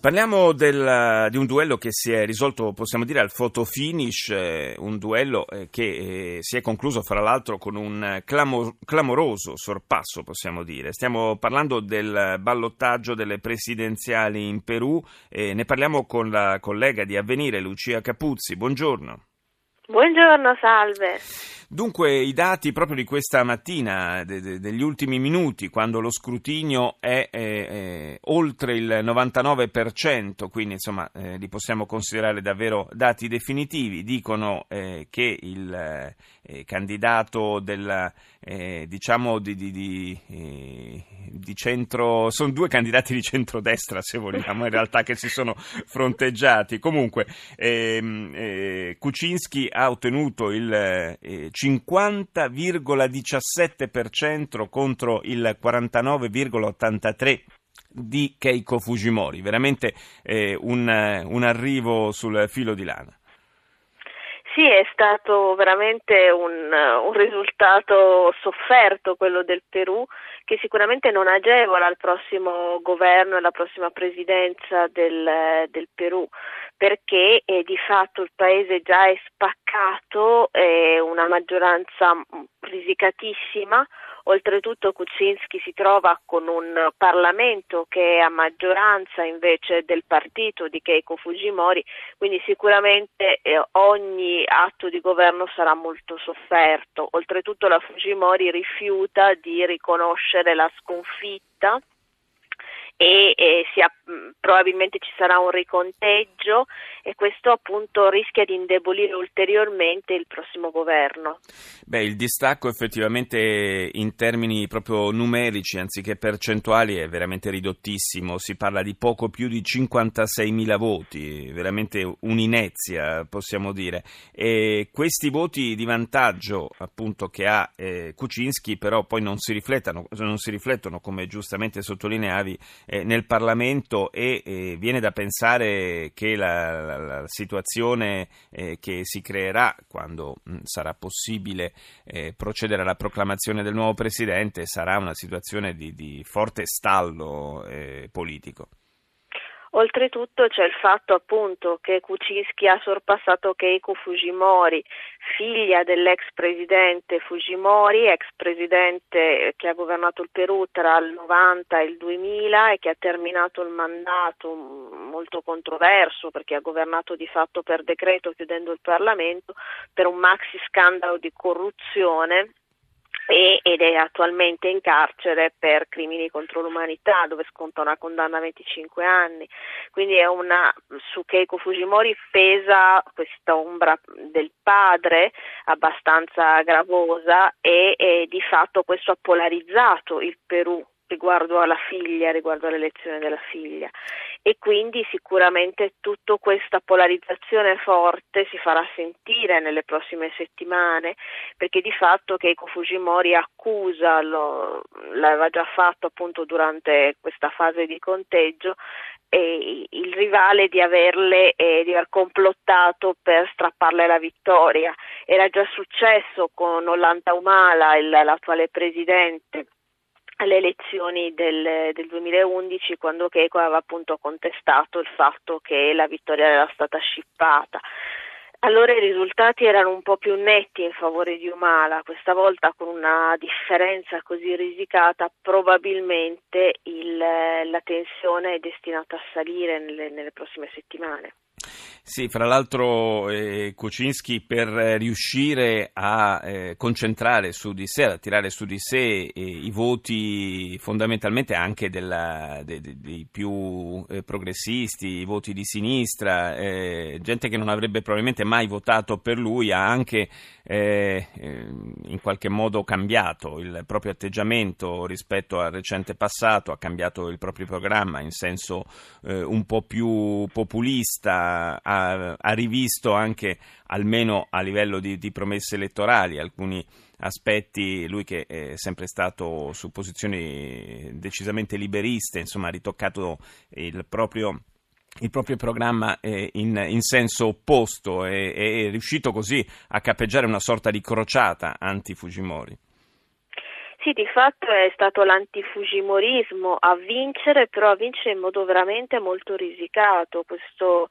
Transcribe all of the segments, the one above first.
Parliamo del, di un duello che si è risolto, possiamo dire, al photo finish, eh, un duello eh, che eh, si è concluso fra l'altro con un clamor- clamoroso sorpasso, possiamo dire. Stiamo parlando del ballottaggio delle presidenziali in Perù e ne parliamo con la collega di Avvenire, Lucia Capuzzi. Buongiorno. Buongiorno, salve. Dunque, i dati proprio di questa mattina, de, de, degli ultimi minuti, quando lo scrutinio è, è, è oltre il 99%, quindi insomma eh, li possiamo considerare davvero dati definitivi, dicono eh, che il eh, candidato del, eh, diciamo di, di, di, eh, di, centro, sono due candidati di centrodestra se vogliamo, in realtà che si sono fronteggiati. Comunque, ehm, eh, Kuczynski ha ottenuto il 50,17% contro il 49,83% di Keiko Fujimori, veramente eh, un, un arrivo sul filo di lana. Sì, è stato veramente un, un, risultato sofferto quello del Perù che sicuramente non agevola il prossimo governo e la prossima presidenza del, del Perù perché eh, di fatto il paese già è spaccato, è una maggioranza risicatissima, oltretutto Kuczynski si trova con un Parlamento che è a maggioranza invece del partito di Keiko Fujimori, quindi sicuramente eh, ogni atto di governo sarà molto sofferto. Oltretutto la Fujimori rifiuta di riconoscere la sconfitta e, e sia, probabilmente ci sarà un riconteggio e questo appunto rischia di indebolire ulteriormente il prossimo governo. Beh, il distacco effettivamente in termini proprio numerici anziché percentuali è veramente ridottissimo, si parla di poco più di 56.000 voti, veramente un'inezia possiamo dire e questi voti di vantaggio appunto che ha eh, Kuczynski però poi non si non si riflettono come giustamente sottolineavi eh, nel Parlamento e eh, viene da pensare che la, la, la situazione eh, che si creerà quando mh, sarà possibile eh, procedere alla proclamazione del nuovo Presidente sarà una situazione di, di forte stallo eh, politico. Oltretutto c'è il fatto appunto che Kuczynski ha sorpassato Keiko Fujimori, figlia dell'ex presidente Fujimori, ex presidente che ha governato il Perù tra il 90 e il 2000 e che ha terminato il mandato molto controverso perché ha governato di fatto per decreto chiudendo il Parlamento per un maxi scandalo di corruzione ed è attualmente in carcere per crimini contro l'umanità dove sconta una condanna a 25 anni. Quindi è una, su Keiko Fujimori pesa questa ombra del padre abbastanza gravosa e, e di fatto questo ha polarizzato il Perù riguardo alla figlia, riguardo all'elezione della figlia e quindi sicuramente tutta questa polarizzazione forte si farà sentire nelle prossime settimane perché di fatto Keiko Fujimori accusa, lo, l'aveva già fatto appunto durante questa fase di conteggio, eh, il rivale di averle eh, di aver complottato per strapparle la vittoria. Era già successo con Ollanta Humala, il, l'attuale presidente alle elezioni del, del 2011 quando Keiko aveva appunto contestato il fatto che la vittoria era stata scippata. Allora i risultati erano un po' più netti in favore di Umala, questa volta con una differenza così risicata probabilmente il, la tensione è destinata a salire nelle, nelle prossime settimane. Sì, fra l'altro eh, Kuczynski per riuscire a eh, concentrare su di sé, ad attirare su di sé eh, i voti fondamentalmente anche della, de, de, dei più eh, progressisti, i voti di sinistra, eh, gente che non avrebbe probabilmente mai votato per lui, ha anche eh, in qualche modo cambiato il proprio atteggiamento rispetto al recente passato, ha cambiato il proprio programma in senso un po' più populista, ha ha, rivisto anche, almeno a livello di, di promesse elettorali, alcuni aspetti, lui che è sempre stato su posizioni decisamente liberiste, insomma ha ritoccato il proprio il proprio programma eh, in, in, senso opposto e è riuscito così a cappeggiare una sorta di crociata anti-Fujimori. Sì, di fatto è stato l'antifugimorismo a vincere, però a vincere in modo veramente molto risicato. Questo,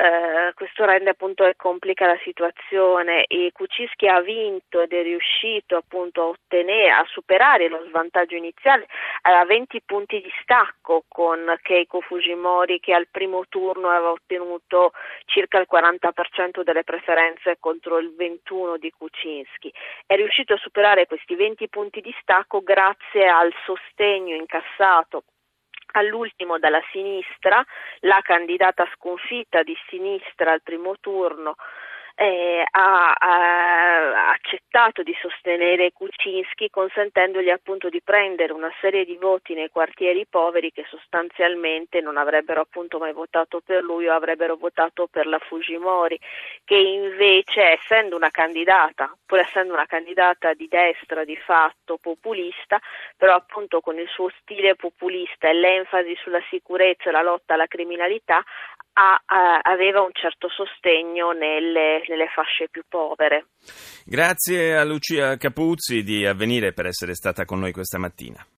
eh, questo rende appunto e complica la situazione. E Kuczynski ha vinto ed è riuscito appunto a ottenere, a superare lo svantaggio iniziale a 20 punti di stacco con Keiko Fujimori che al primo turno aveva ottenuto circa il 40% delle preferenze contro il 21 di Kuczynski. È riuscito a superare questi 20 punti di stacco grazie al sostegno incassato all'ultimo dalla sinistra, la candidata sconfitta di sinistra al primo turno eh, ha, ha, accettato di sostenere Kuczynski consentendogli appunto di prendere una serie di voti nei quartieri poveri che sostanzialmente non avrebbero appunto mai votato per lui o avrebbero votato per la Fujimori che invece essendo una candidata, pur essendo una candidata di destra di fatto populista, però appunto con il suo stile populista e l'enfasi sulla sicurezza e la lotta alla criminalità a, aveva un certo sostegno nelle, nelle fasce più povere. Grazie a Lucia Capuzzi di Avvenire per essere stata con noi questa mattina.